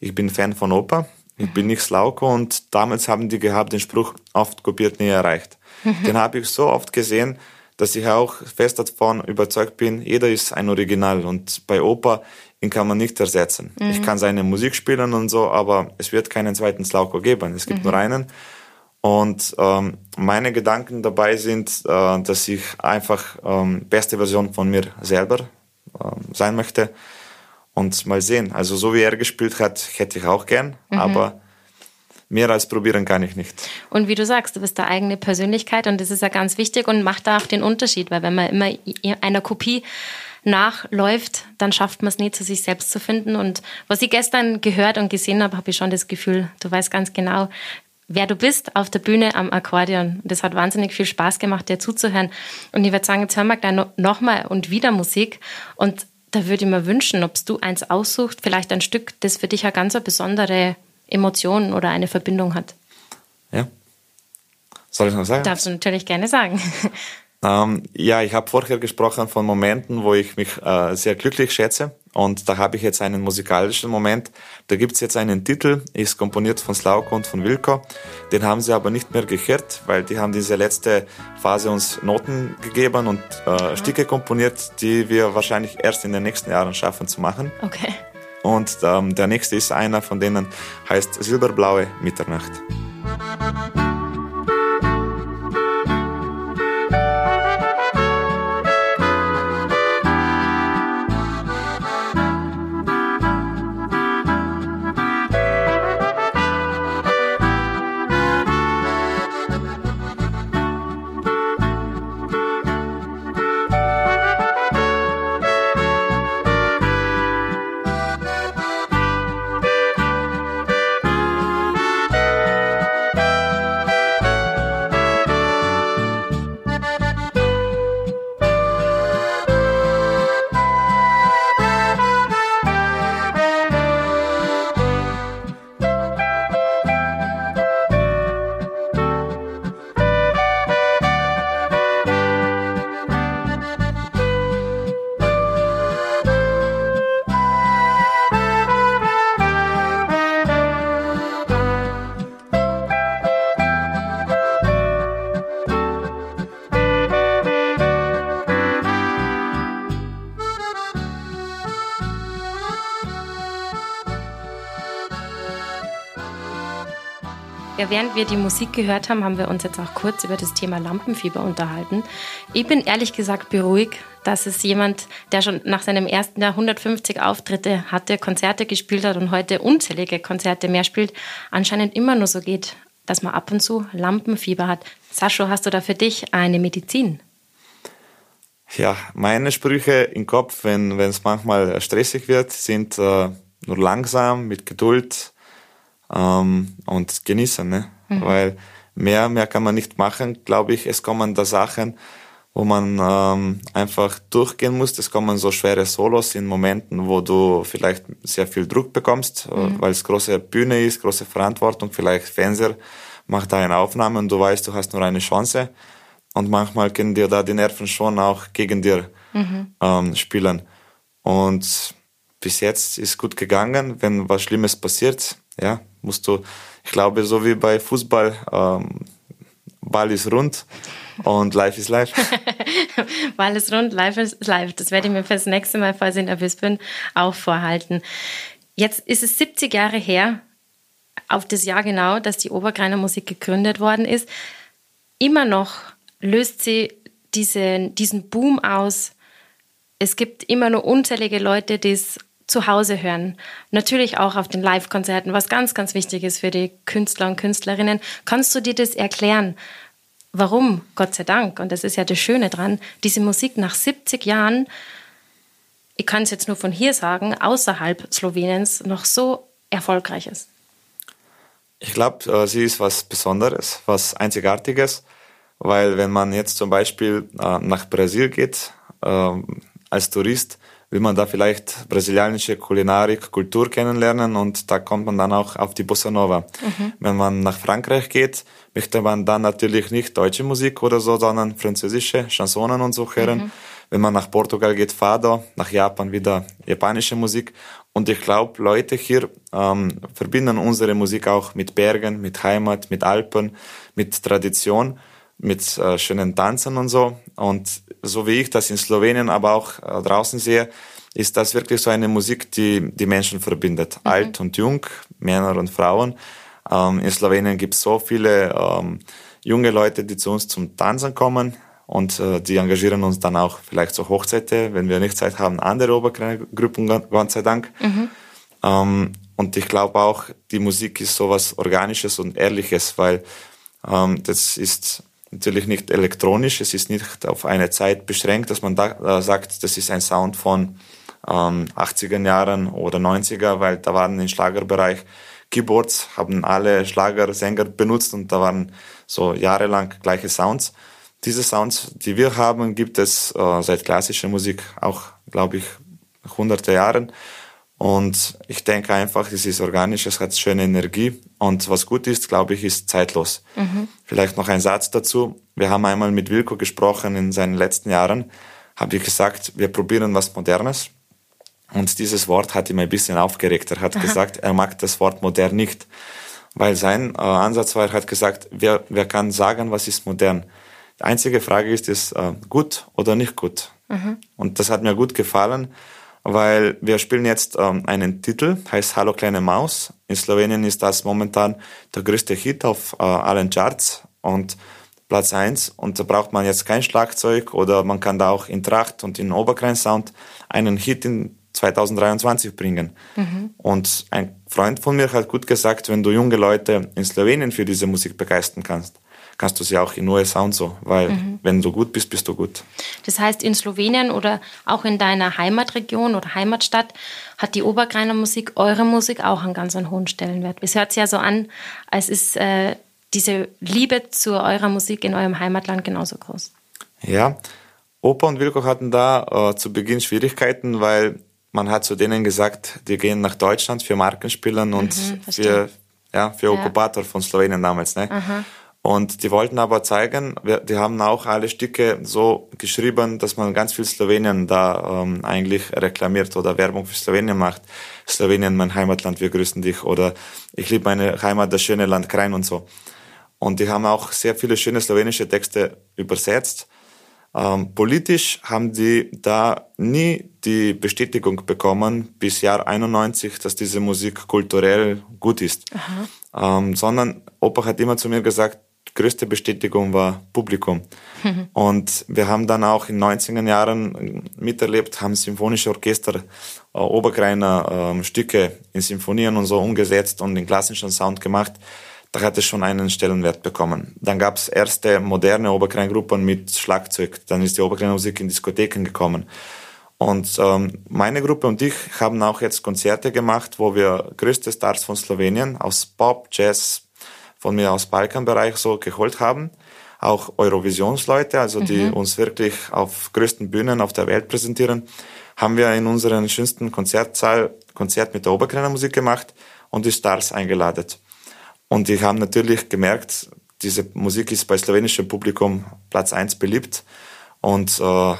ich bin Fan von Oper, ich bin nicht Slauko und damals haben die gehabt den Spruch, oft kopiert, nie erreicht. Mhm. Den habe ich so oft gesehen, dass ich auch fest davon überzeugt bin, jeder ist ein Original und bei Oper, ihn kann man nicht ersetzen. Mhm. Ich kann seine Musik spielen und so, aber es wird keinen zweiten Slauko geben. Es gibt mhm. nur einen. Und ähm, meine Gedanken dabei sind, äh, dass ich einfach ähm, beste Version von mir selber äh, sein möchte. Und mal sehen. Also so wie er gespielt hat, hätte ich auch gern, mhm. aber mehr als probieren kann ich nicht. Und wie du sagst, du bist der eigene Persönlichkeit und das ist ja ganz wichtig und macht da auch den Unterschied, weil wenn man immer einer Kopie nachläuft, dann schafft man es nie, zu sich selbst zu finden. Und was ich gestern gehört und gesehen habe, habe ich schon das Gefühl, du weißt ganz genau, wer du bist auf der Bühne am Akkordeon. Das hat wahnsinnig viel Spaß gemacht, dir zuzuhören. Und ich würde sagen, jetzt hören wir gleich nochmal und wieder Musik. Und da würde ich mir wünschen, ob du eins aussuchst, vielleicht ein Stück, das für dich eine ganz besondere Emotion oder eine Verbindung hat. Ja. Soll ich noch sagen? Darfst du natürlich gerne sagen. Ähm, ja, ich habe vorher gesprochen von Momenten, wo ich mich äh, sehr glücklich schätze. Und da habe ich jetzt einen musikalischen Moment. Da gibt's jetzt einen Titel, ist komponiert von Slauko und von Wilko. Den haben sie aber nicht mehr gehört, weil die haben diese letzte Phase uns Noten gegeben und äh, Stücke komponiert, die wir wahrscheinlich erst in den nächsten Jahren schaffen zu machen. Okay. Und ähm, der nächste ist einer von denen, heißt Silberblaue Mitternacht. Ja, während wir die Musik gehört haben, haben wir uns jetzt auch kurz über das Thema Lampenfieber unterhalten. Ich bin ehrlich gesagt beruhigt, dass es jemand, der schon nach seinem ersten Jahr 150 Auftritte hatte, Konzerte gespielt hat und heute unzählige Konzerte mehr spielt, anscheinend immer nur so geht, dass man ab und zu Lampenfieber hat. Sascho, hast du da für dich eine Medizin? Ja, meine Sprüche im Kopf, wenn es manchmal stressig wird, sind äh, nur langsam, mit Geduld, ähm, und genießen, ne? Mhm. weil mehr, mehr kann man nicht machen, glaube ich. Es kommen da Sachen, wo man ähm, einfach durchgehen muss. Es kommen so schwere Solos in Momenten, wo du vielleicht sehr viel Druck bekommst, äh, mhm. weil es große Bühne ist, große Verantwortung, vielleicht Fernseher macht da eine Aufnahme und du weißt, du hast nur eine Chance. Und manchmal können dir da die Nerven schon auch gegen dir mhm. ähm, spielen. Und bis jetzt ist gut gegangen. Wenn was Schlimmes passiert, ja, musst du, ich glaube, so wie bei Fußball, ähm, Ball ist rund und life is life. Ball ist rund, life is life. Das werde ich mir fürs nächste Mal, falls ich in Wiss bin, auch vorhalten. Jetzt ist es 70 Jahre her, auf das Jahr genau, dass die Obergreiner Musik gegründet worden ist. Immer noch löst sie diese, diesen Boom aus. Es gibt immer nur unzählige Leute, die es zu Hause hören. Natürlich auch auf den Live-Konzerten, was ganz, ganz wichtig ist für die Künstler und Künstlerinnen. Kannst du dir das erklären? Warum, Gott sei Dank, und das ist ja das Schöne dran, diese Musik nach 70 Jahren, ich kann es jetzt nur von hier sagen, außerhalb Sloweniens noch so erfolgreich ist? Ich glaube, äh, sie ist was Besonderes, was Einzigartiges, weil wenn man jetzt zum Beispiel äh, nach Brasil geht, ähm, als Tourist, will man da vielleicht brasilianische Kulinarik, Kultur kennenlernen und da kommt man dann auch auf die Bossa Nova. Mhm. Wenn man nach Frankreich geht, möchte man dann natürlich nicht deutsche Musik oder so, sondern französische Chansonen und so hören. Mhm. Wenn man nach Portugal geht, Fado, nach Japan wieder japanische Musik. Und ich glaube, Leute hier ähm, verbinden unsere Musik auch mit Bergen, mit Heimat, mit Alpen, mit Tradition, mit äh, schönen Tanzen und so. Und so wie ich das in Slowenien, aber auch äh, draußen sehe, ist das wirklich so eine Musik, die die Menschen verbindet. Mhm. Alt und jung, Männer und Frauen. Ähm, in Slowenien gibt es so viele ähm, junge Leute, die zu uns zum Tanzen kommen und äh, die engagieren uns dann auch vielleicht zur Hochzeiten, wenn wir nicht Zeit haben, andere Obergruppen, Gott sei Dank. Mhm. Ähm, und ich glaube auch, die Musik ist sowas Organisches und Ehrliches, weil ähm, das ist natürlich nicht elektronisch, es ist nicht auf eine Zeit beschränkt, dass man da äh, sagt, das ist ein Sound von ähm, 80er Jahren oder 90er, weil da waren im Schlagerbereich Keyboards, haben alle Schlagersänger benutzt und da waren so jahrelang gleiche Sounds. Diese Sounds, die wir haben, gibt es äh, seit klassischer Musik auch, glaube ich, hunderte Jahren. Und ich denke einfach, es ist organisch, es hat schöne Energie. Und was gut ist, glaube ich, ist zeitlos. Mhm. Vielleicht noch ein Satz dazu. Wir haben einmal mit Wilko gesprochen in seinen letzten Jahren. Habe ich gesagt, wir probieren was Modernes. Und dieses Wort hat ihn ein bisschen aufgeregt. Er hat Aha. gesagt, er mag das Wort modern nicht. Weil sein äh, Ansatz war, er hat gesagt, wer, wer kann sagen, was ist modern? Die einzige Frage ist, ist äh, gut oder nicht gut? Mhm. Und das hat mir gut gefallen, weil wir spielen jetzt ähm, einen Titel, heißt Hallo kleine Maus. In Slowenien ist das momentan der größte Hit auf äh, allen Charts und Platz eins. Und da braucht man jetzt kein Schlagzeug oder man kann da auch in Tracht und in Oberkrein-Sound einen Hit in 2023 bringen. Mhm. Und ein Freund von mir hat gut gesagt, wenn du junge Leute in Slowenien für diese Musik begeistern kannst, kannst du sie auch in USA und so, weil mhm. wenn du gut bist, bist du gut. Das heißt, in Slowenien oder auch in deiner Heimatregion oder Heimatstadt hat die Obergreiner Musik, eure Musik auch einen ganz einen hohen Stellenwert. Es hört sich ja so an, als ist äh, diese Liebe zu eurer Musik in eurem Heimatland genauso groß. Ja, Opa und Wilko hatten da äh, zu Beginn Schwierigkeiten, weil man hat zu denen gesagt, die gehen nach Deutschland für Markenspielen und mhm, für, ja, für ja. Okkupator von Slowenien damals. Ne? Und die wollten aber zeigen, die haben auch alle Stücke so geschrieben, dass man ganz viel Slowenien da ähm, eigentlich reklamiert oder Werbung für Slowenien macht. Slowenien, mein Heimatland, wir grüßen dich oder ich liebe meine Heimat, das schöne Land Krein und so. Und die haben auch sehr viele schöne slowenische Texte übersetzt. Ähm, politisch haben die da nie die Bestätigung bekommen bis Jahr 91, dass diese Musik kulturell gut ist. Ähm, sondern Opa hat immer zu mir gesagt, größte Bestätigung war Publikum. Mhm. Und wir haben dann auch in 90er Jahren miterlebt, haben symphonische Orchester äh, Obergreiner äh, Stücke in Symphonien und so umgesetzt und den klassischen Sound gemacht da hat es schon einen Stellenwert bekommen. Dann gab es erste moderne Oberkreingruppen mit Schlagzeug. Dann ist die Oberkreinmusik in Diskotheken gekommen. Und ähm, meine Gruppe und ich haben auch jetzt Konzerte gemacht, wo wir größte Stars von Slowenien aus Pop, Jazz, von mir aus Balkanbereich so geholt haben. Auch Eurovisionsleute, also die mhm. uns wirklich auf größten Bühnen auf der Welt präsentieren, haben wir in unseren schönsten Konzertsaal Konzert mit der Oberkreiner Musik gemacht und die Stars eingeladen. Und ich habe natürlich gemerkt, diese Musik ist bei slowenischem Publikum Platz eins beliebt. Und äh,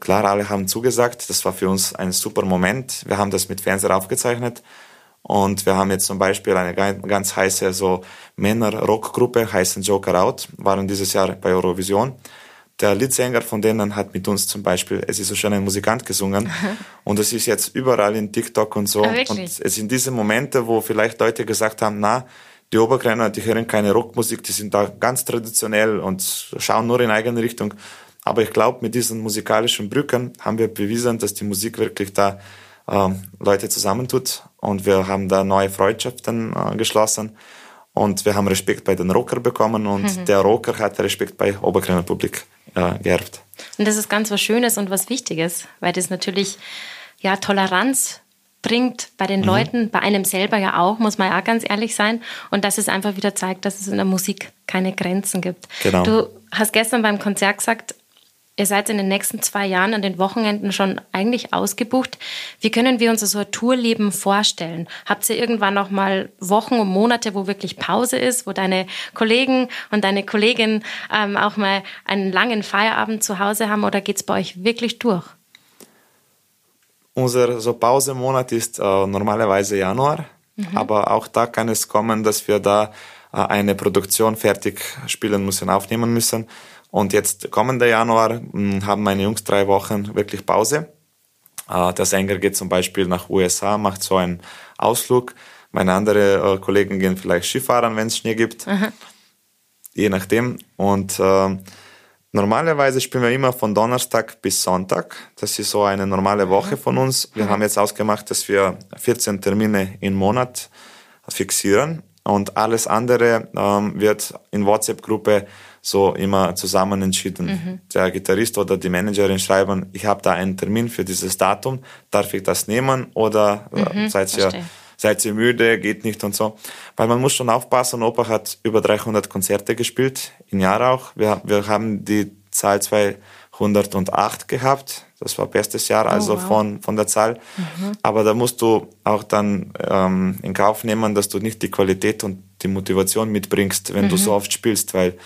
klar, alle haben zugesagt. Das war für uns ein super Moment. Wir haben das mit Fernseher aufgezeichnet. Und wir haben jetzt zum Beispiel eine ganz heiße so Männer-Rockgruppe, heißen Joker Out, waren dieses Jahr bei Eurovision. Der Leadsänger von denen hat mit uns zum Beispiel Es ist so schön ein Musikant gesungen. und es ist jetzt überall in TikTok und so. Ah, und es sind diese Momente, wo vielleicht Leute gesagt haben, na, die Oberkreiner, die hören keine Rockmusik, die sind da ganz traditionell und schauen nur in eigene Richtung. Aber ich glaube, mit diesen musikalischen Brücken haben wir bewiesen, dass die Musik wirklich da Leute zusammentut und wir haben da neue Freundschaften äh, geschlossen und wir haben Respekt bei den Rocker bekommen und mhm. der Rocker hat Respekt bei Oberkreiner Publik äh, geerbt. Und das ist ganz was Schönes und was Wichtiges, weil das natürlich ja Toleranz bringt bei den mhm. Leuten, bei einem selber ja auch, muss man ja ganz ehrlich sein. Und dass es einfach wieder zeigt, dass es in der Musik keine Grenzen gibt. Genau. Du hast gestern beim Konzert gesagt, Ihr seid in den nächsten zwei Jahren an den Wochenenden schon eigentlich ausgebucht. Wie können wir uns so ein Tourleben vorstellen? Habt ihr irgendwann noch mal Wochen und Monate, wo wirklich Pause ist, wo deine Kollegen und deine Kollegin ähm, auch mal einen langen Feierabend zu Hause haben oder geht es bei euch wirklich durch? Unser so Pausemonat ist äh, normalerweise Januar, mhm. aber auch da kann es kommen, dass wir da äh, eine Produktion fertig spielen müssen, aufnehmen müssen. Und jetzt kommender Januar hm, haben meine Jungs drei Wochen wirklich Pause. Äh, der Sänger geht zum Beispiel nach USA, macht so einen Ausflug. Meine anderen äh, Kollegen gehen vielleicht Skifahren, wenn es Schnee gibt. Aha. Je nachdem. Und äh, normalerweise spielen wir immer von Donnerstag bis Sonntag. Das ist so eine normale Woche von uns. Wir haben jetzt ausgemacht, dass wir 14 Termine im Monat fixieren. Und alles andere ähm, wird in WhatsApp-Gruppe so immer zusammen entschieden. Mhm. Der Gitarrist oder die Managerin schreiben, ich habe da einen Termin für dieses Datum, darf ich das nehmen oder äh, mhm, seid ihr seid ihr müde, geht nicht und so. Weil man muss schon aufpassen, Opa hat über 300 Konzerte gespielt, im Jahr auch. Wir, wir haben die Zahl 208 gehabt. Das war bestes Jahr, oh, also oh, wow. von, von der Zahl. Mhm. Aber da musst du auch dann ähm, in Kauf nehmen, dass du nicht die Qualität und die Motivation mitbringst, wenn mhm. du so oft spielst, weil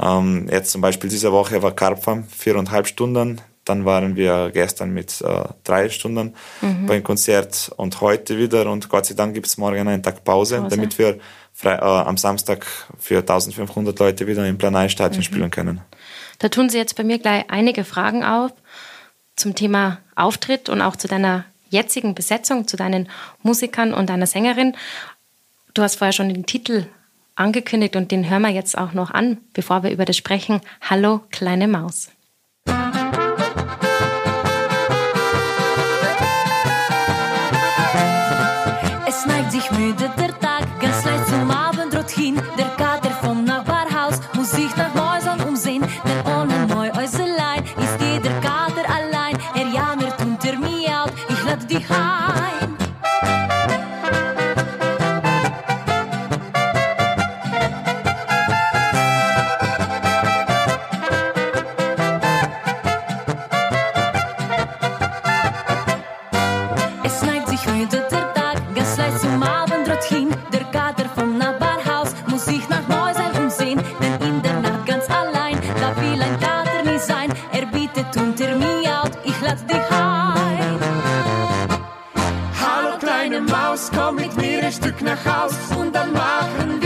ähm, jetzt zum Beispiel diese Woche war Karpfam viereinhalb Stunden. Dann waren wir gestern mit äh, drei Stunden mhm. beim Konzert und heute wieder. Und Gott sei Dank gibt es morgen einen Tag Pause, Pause. damit wir frei, äh, am Samstag für 1500 Leute wieder im Planalstadion mhm. spielen können. Da tun Sie jetzt bei mir gleich einige Fragen auf zum Thema Auftritt und auch zu deiner jetzigen Besetzung, zu deinen Musikern und deiner Sängerin. Du hast vorher schon den Titel angekündigt und den hören wir jetzt auch noch an, bevor wir über das sprechen. Hallo, kleine Maus. Es neigt sich müde der Tag, ganz leicht zum Abendrot hin. Der Kater Sascha, du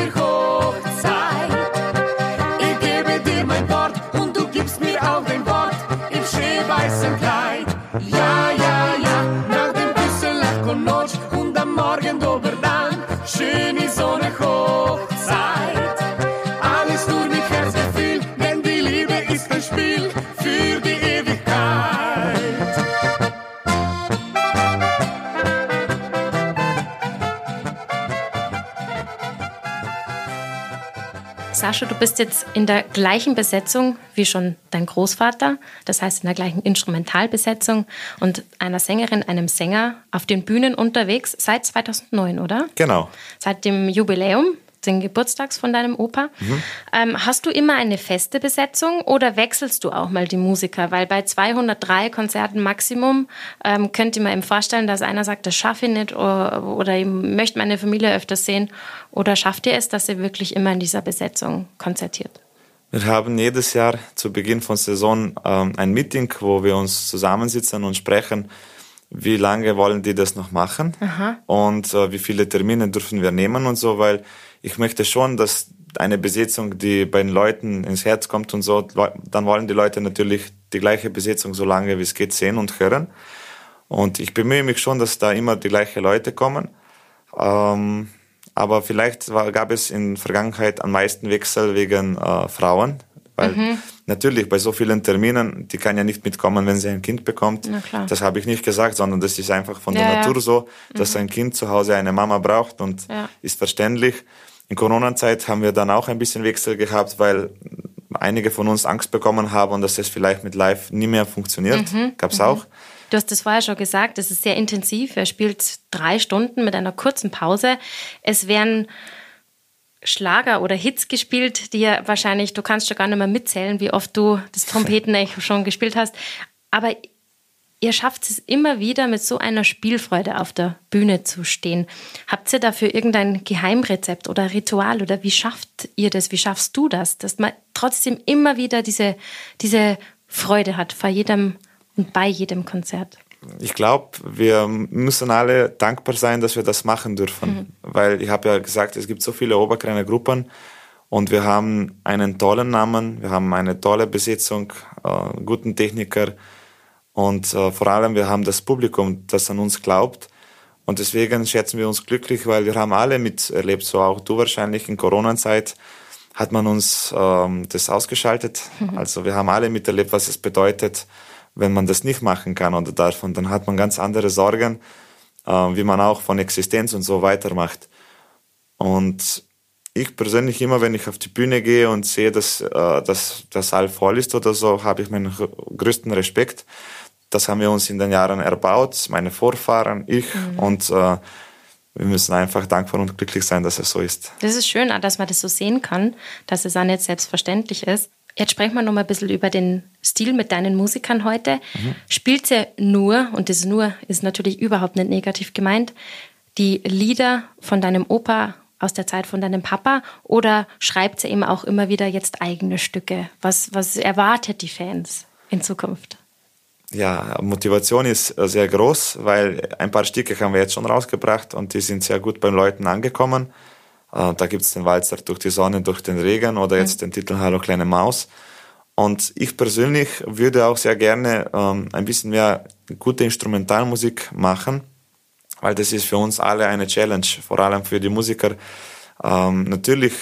bist jetzt in der gleichen Besetzung wie schon dein Großvater, das heißt in der gleichen Instrumentalbesetzung und einer Sängerin, einem Sänger auf den Bühnen unterwegs seit 2009, oder? Genau. Seit dem Jubiläum den Geburtstags von deinem Opa. Mhm. Ähm, hast du immer eine feste Besetzung oder wechselst du auch mal die Musiker? Weil bei 203 Konzerten Maximum ähm, könnte man ihm vorstellen, dass einer sagt, das schaffe ich nicht oder, oder ich möchte meine Familie öfters sehen. Oder schafft ihr es, dass ihr wirklich immer in dieser Besetzung konzertiert? Wir haben jedes Jahr zu Beginn von Saison ähm, ein Meeting, wo wir uns zusammensitzen und sprechen, wie lange wollen die das noch machen Aha. und äh, wie viele Termine dürfen wir nehmen und so, weil ich möchte schon, dass eine Besetzung, die bei den Leuten ins Herz kommt und so, dann wollen die Leute natürlich die gleiche Besetzung so lange wie es geht sehen und hören. Und ich bemühe mich schon, dass da immer die gleichen Leute kommen. Ähm, aber vielleicht war, gab es in der Vergangenheit am meisten Wechsel wegen äh, Frauen. Weil mhm. natürlich bei so vielen Terminen, die kann ja nicht mitkommen, wenn sie ein Kind bekommt. Das habe ich nicht gesagt, sondern das ist einfach von ja, der Natur so, dass mhm. ein Kind zu Hause eine Mama braucht und ja. ist verständlich. In Corona-Zeit haben wir dann auch ein bisschen Wechsel gehabt, weil einige von uns Angst bekommen haben, dass es vielleicht mit Live nie mehr funktioniert. Mhm. Gab es mhm. auch. Du hast das vorher schon gesagt, es ist sehr intensiv. Er spielt drei Stunden mit einer kurzen Pause. Es werden Schlager oder Hits gespielt, die ja wahrscheinlich, du kannst schon gar nicht mehr mitzählen, wie oft du das Trompetenecho schon gespielt hast. Aber ihr schafft es immer wieder, mit so einer Spielfreude auf der Bühne zu stehen. Habt ihr dafür irgendein Geheimrezept oder Ritual oder wie schafft ihr das? Wie schaffst du das, dass man trotzdem immer wieder diese, diese Freude hat vor jedem und bei jedem Konzert? Ich glaube, wir müssen alle dankbar sein, dass wir das machen dürfen. Mhm. Weil ich habe ja gesagt, es gibt so viele oberkleine Gruppen und wir haben einen tollen Namen, wir haben eine tolle Besetzung, äh, guten Techniker, und äh, vor allem, wir haben das Publikum, das an uns glaubt. Und deswegen schätzen wir uns glücklich, weil wir haben alle miterlebt, so auch du wahrscheinlich in Corona-Zeit hat man uns ähm, das ausgeschaltet. Mhm. Also wir haben alle miterlebt, was es bedeutet, wenn man das nicht machen kann oder darf. Und dann hat man ganz andere Sorgen, äh, wie man auch von Existenz und so weitermacht. Und ich persönlich immer, wenn ich auf die Bühne gehe und sehe, dass, äh, dass das Saal voll ist oder so, habe ich meinen größten Respekt das haben wir uns in den Jahren erbaut, meine Vorfahren, ich mhm. und äh, wir müssen einfach dankbar und glücklich sein, dass es so ist. Das ist schön, dass man das so sehen kann, dass es auch nicht selbstverständlich ist. Jetzt sprechen wir noch mal ein bisschen über den Stil mit deinen Musikern heute. Mhm. Spielt sie nur, und das nur ist natürlich überhaupt nicht negativ gemeint, die Lieder von deinem Opa aus der Zeit von deinem Papa oder schreibt sie eben auch immer wieder jetzt eigene Stücke? Was, was erwartet die Fans in Zukunft? ja, Motivation ist äh, sehr groß, weil ein paar Stücke haben wir jetzt schon rausgebracht und die sind sehr gut beim Leuten angekommen. Äh, da gibt's den Walzer durch die Sonne, durch den Regen oder jetzt mhm. den Titel Hallo kleine Maus. Und ich persönlich würde auch sehr gerne ähm, ein bisschen mehr gute Instrumentalmusik machen, weil das ist für uns alle eine Challenge, vor allem für die Musiker ähm, natürlich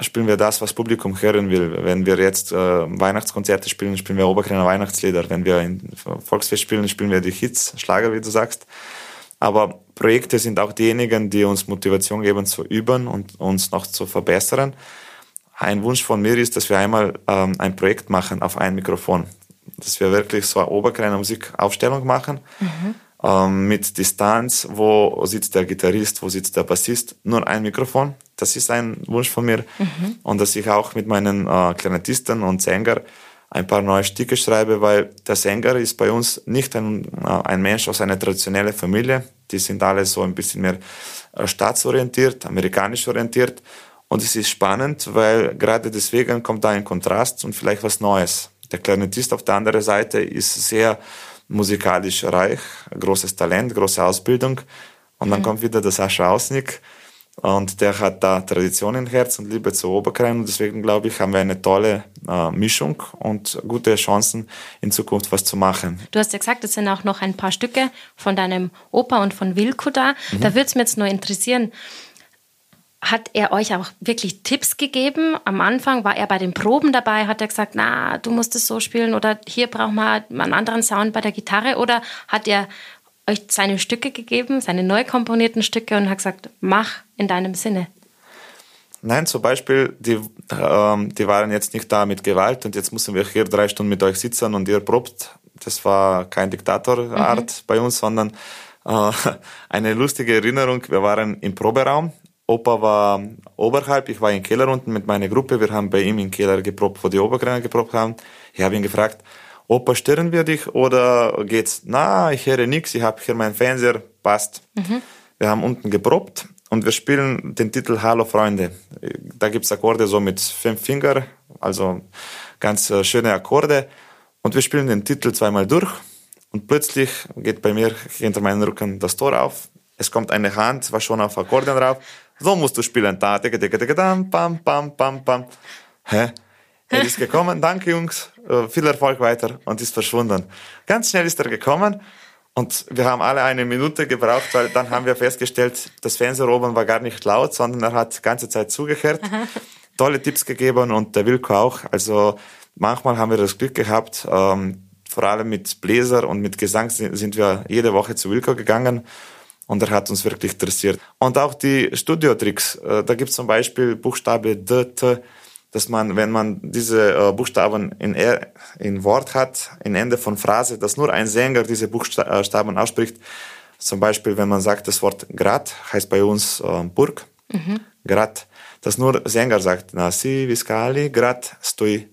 spielen wir das, was Publikum hören will. Wenn wir jetzt äh, Weihnachtskonzerte spielen, spielen wir Oberkreiner Weihnachtslieder. Wenn wir in Volksfest spielen, spielen wir die Hits, Schlager, wie du sagst. Aber Projekte sind auch diejenigen, die uns Motivation geben zu üben und uns noch zu verbessern. Ein Wunsch von mir ist, dass wir einmal ähm, ein Projekt machen auf ein Mikrofon. Dass wir wirklich so eine Oberkreiner Musikaufstellung machen. Mhm ähm, mit Distanz, wo sitzt der Gitarrist, wo sitzt der Bassist, nur ein Mikrofon. Das ist ein Wunsch von mir. Mhm. Und dass ich auch mit meinen äh, Klarinettisten und Sänger ein paar neue Stücke schreibe, weil der Sänger ist bei uns nicht ein, äh, ein Mensch aus einer traditionellen Familie. Die sind alle so ein bisschen mehr äh, staatsorientiert, amerikanisch orientiert. Und es ist spannend, weil gerade deswegen kommt da ein Kontrast und vielleicht was Neues. Der Klarinettist auf der anderen Seite ist sehr musikalisch reich, großes Talent, große Ausbildung. Und dann mhm. kommt wieder der Sascha Ausnick und der hat da Tradition im Herz und Liebe zu Oberkrein. Und deswegen glaube ich, haben wir eine tolle äh, Mischung und gute Chancen, in Zukunft was zu machen. Du hast ja gesagt, es sind auch noch ein paar Stücke von deinem Opa und von Wilko da. Mhm. Da würde es mir jetzt nur interessieren, hat er euch auch wirklich Tipps gegeben? Am Anfang war er bei den Proben dabei, hat er gesagt, na, du musst es so spielen oder hier braucht man einen anderen Sound bei der Gitarre oder hat er euch seine Stücke gegeben, seine neu komponierten Stücke und hat gesagt, mach in deinem Sinne? Nein, zum Beispiel, die, ähm, die waren jetzt nicht da mit Gewalt und jetzt müssen wir hier drei Stunden mit euch sitzen und ihr probt. Das war kein Diktatorart mhm. bei uns, sondern äh, eine lustige Erinnerung. Wir waren im Proberaum Opa war oberhalb, ich war im Keller unten mit meiner Gruppe. Wir haben bei ihm im Keller geprobt, wo die Oberkräne geprobt haben. Ich habe ihn gefragt, Opa, stören wir dich oder geht's? Na, ich höre nichts, ich habe hier meinen Fernseher, passt. Mhm. Wir haben unten geprobt und wir spielen den Titel Hallo Freunde. Da gibt's Akkorde so mit fünf Finger, also ganz äh, schöne Akkorde. Und wir spielen den Titel zweimal durch und plötzlich geht bei mir hinter meinem Rücken das Tor auf. Es kommt eine Hand, war schon auf Akkorden drauf so musst du spielen. Da, digga, digga, digga, dam, bam, bam, bam, bam. Hä? Er ist gekommen, danke Jungs, äh, viel Erfolg weiter und ist verschwunden. Ganz schnell ist er gekommen und wir haben alle eine Minute gebraucht, weil dann haben wir festgestellt, das Fernseher oben war gar nicht laut, sondern er hat die ganze Zeit zugehört, tolle Tipps gegeben und der Wilko auch. Also manchmal haben wir das Glück gehabt, ähm, vor allem mit Bläser und mit Gesang sind wir jede Woche zu Wilko gegangen und er hat uns wirklich interessiert. Und auch die Studiotricks, äh, da gibt es zum Beispiel Buchstabe D, T, dass man, wenn man diese äh, Buchstaben in, er, in Wort hat, in Ende von Phrase, dass nur ein Sänger diese Buchstaben äh, ausspricht. Zum Beispiel, wenn man sagt, das Wort Grad heißt bei uns äh, Burg, mhm. Grad, dass nur Sänger sagt, na, si, viscali, grad, stoi,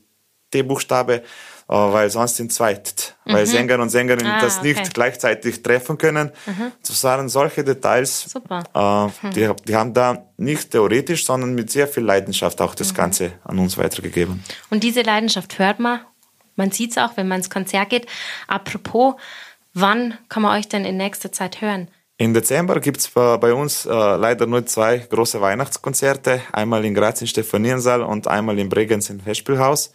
T-Buchstabe, weil sonst sind zwei, weil Sänger und Sängerinnen Ah, das okay. nicht gleichzeitig treffen können. Zu sagen, solche Details, äh, die, die haben da nicht theoretisch, sondern mit sehr viel Leidenschaft auch Mhm. das Ganze an uns weitergegeben. Und diese Leidenschaft hört man. Man sieht es auch, wenn man ins Konzert geht. Apropos, wann kann man euch denn in nächster Zeit hören? Im Dezember gibt's bei bei uns äh, leider nur zwei große Weihnachtskonzerte. Einmal in Graz im Stephaniensaal und einmal in Bregenz im Festspielhaus.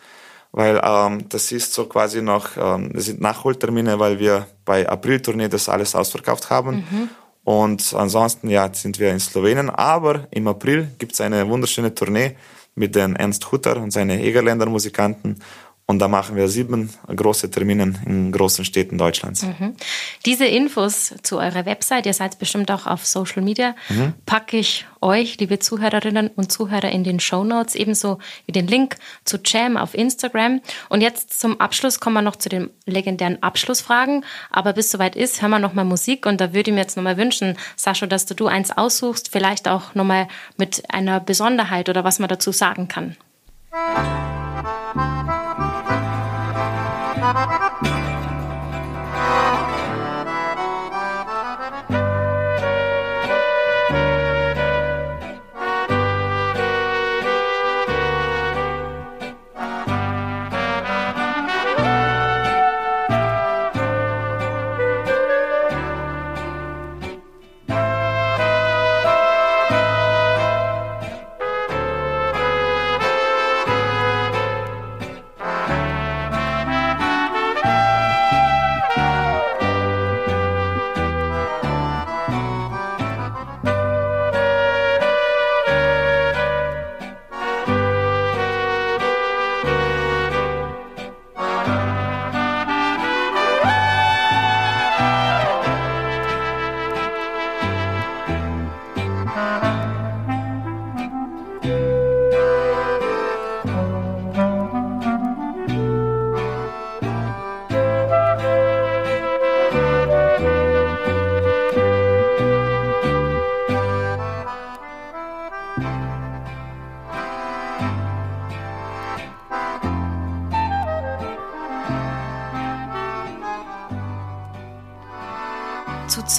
Weil ähm, das ist so quasi noch, ähm, das sind Nachholtermine, weil wir bei April-Tournee das alles ausverkauft haben. Und ansonsten ja, sind wir in Slowenien. Aber im April gibt's eine wunderschöne Tournee mit den Ernst Hutter und seine Egerländer Musikanten. Und da machen wir sieben große Termine in großen Städten Deutschlands. Diese Infos zu eurer Website, ihr seid bestimmt auch auf Social Media, packe ich euch, liebe Zuhörerinnen und Zuhörer, in den Show Notes, ebenso wie den Link zu Jam auf Instagram. Und jetzt zum Abschluss kommen wir noch zu den legendären Abschlussfragen. Aber bis soweit ist, hören wir nochmal Musik und da würde ich mir jetzt nochmal wünschen, Sascha, dass du, du eins aussuchst, vielleicht auch nochmal mit einer Besonderheit oder was man dazu sagen kann. Zu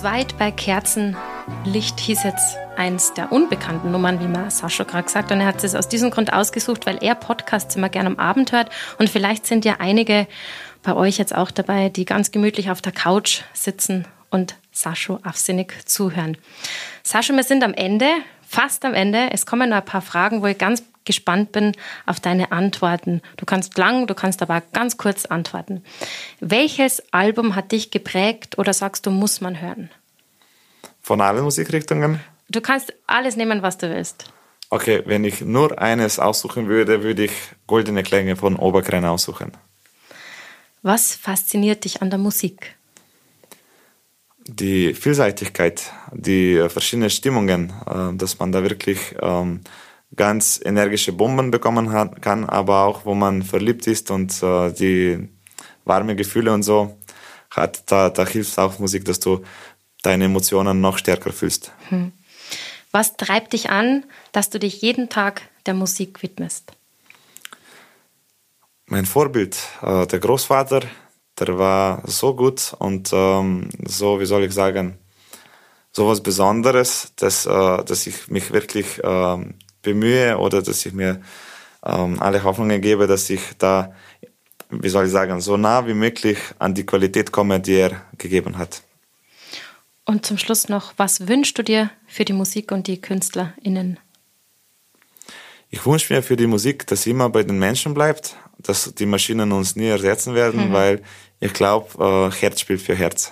zweit bei Kerzenlicht hieß jetzt eins der unbekannten Nummern, wie man Sascha gerade gesagt hat. Und er hat es aus diesem Grund ausgesucht, weil er Podcasts immer gerne am Abend hört. Und vielleicht sind ja einige bei euch jetzt auch dabei, die ganz gemütlich auf der Couch sitzen und Sascha Afsinnig zuhören. Sascha, wir sind am Ende, fast am Ende. Es kommen noch ein paar Fragen, wo ich ganz gespannt bin auf deine Antworten. Du kannst lang, du kannst aber ganz kurz antworten. Welches Album hat dich geprägt oder sagst du, muss man hören? Von allen Musikrichtungen. Du kannst alles nehmen, was du willst. Okay, wenn ich nur eines aussuchen würde, würde ich Goldene Klänge von Oberkrein aussuchen. Was fasziniert dich an der Musik? Die Vielseitigkeit, die verschiedenen Stimmungen, äh, dass man da wirklich ähm, ganz energische Bomben bekommen hat, kann, aber auch wo man verliebt ist und äh, die warme Gefühle und so hat, da, da hilft auch Musik, dass du deine Emotionen noch stärker fühlst. Was treibt dich an, dass du dich jeden Tag der Musik widmest? Mein Vorbild, äh, der Großvater, der war so gut und ähm, so, wie soll ich sagen, so was Besonderes, dass, äh, dass ich mich wirklich ähm, bemühe oder dass ich mir ähm, alle Hoffnungen gebe, dass ich da, wie soll ich sagen, so nah wie möglich an die Qualität komme, die er gegeben hat. Und zum Schluss noch, was wünschst du dir für die Musik und die KünstlerInnen? Ich wünsche mir für die Musik, dass sie immer bei den Menschen bleibt, dass die Maschinen uns nie ersetzen werden, weil ich glaube, äh, Herz spielt für Herz.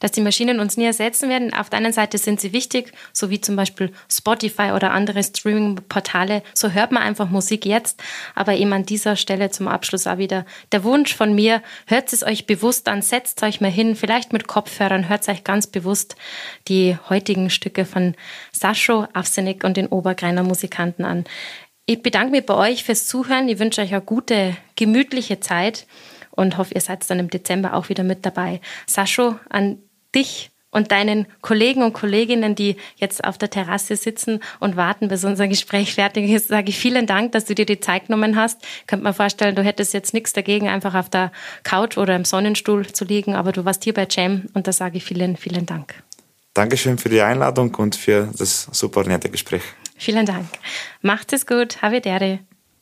Dass die Maschinen uns nie ersetzen werden. Auf der einen Seite sind sie wichtig, so wie zum Beispiel Spotify oder andere Streaming-Portale. So hört man einfach Musik jetzt. Aber eben an dieser Stelle zum Abschluss auch wieder der Wunsch von mir, hört es euch bewusst an, setzt euch mal hin, vielleicht mit Kopfhörern, hört euch ganz bewusst die heutigen Stücke von Sascho Afsenik und den Obergreiner Musikanten an. Ich bedanke mich bei euch fürs Zuhören. Ich wünsche euch eine gute, gemütliche Zeit und hoffe, ihr seid dann im Dezember auch wieder mit dabei. Sascho, an dich Und deinen Kollegen und Kolleginnen, die jetzt auf der Terrasse sitzen und warten, bis unser Gespräch fertig ist, sage ich vielen Dank, dass du dir die Zeit genommen hast. Könnte mir vorstellen, du hättest jetzt nichts dagegen, einfach auf der Couch oder im Sonnenstuhl zu liegen, aber du warst hier bei Jam und da sage ich vielen, vielen Dank. Dankeschön für die Einladung und für das super nette Gespräch. Vielen Dank. Macht es gut. Havidere.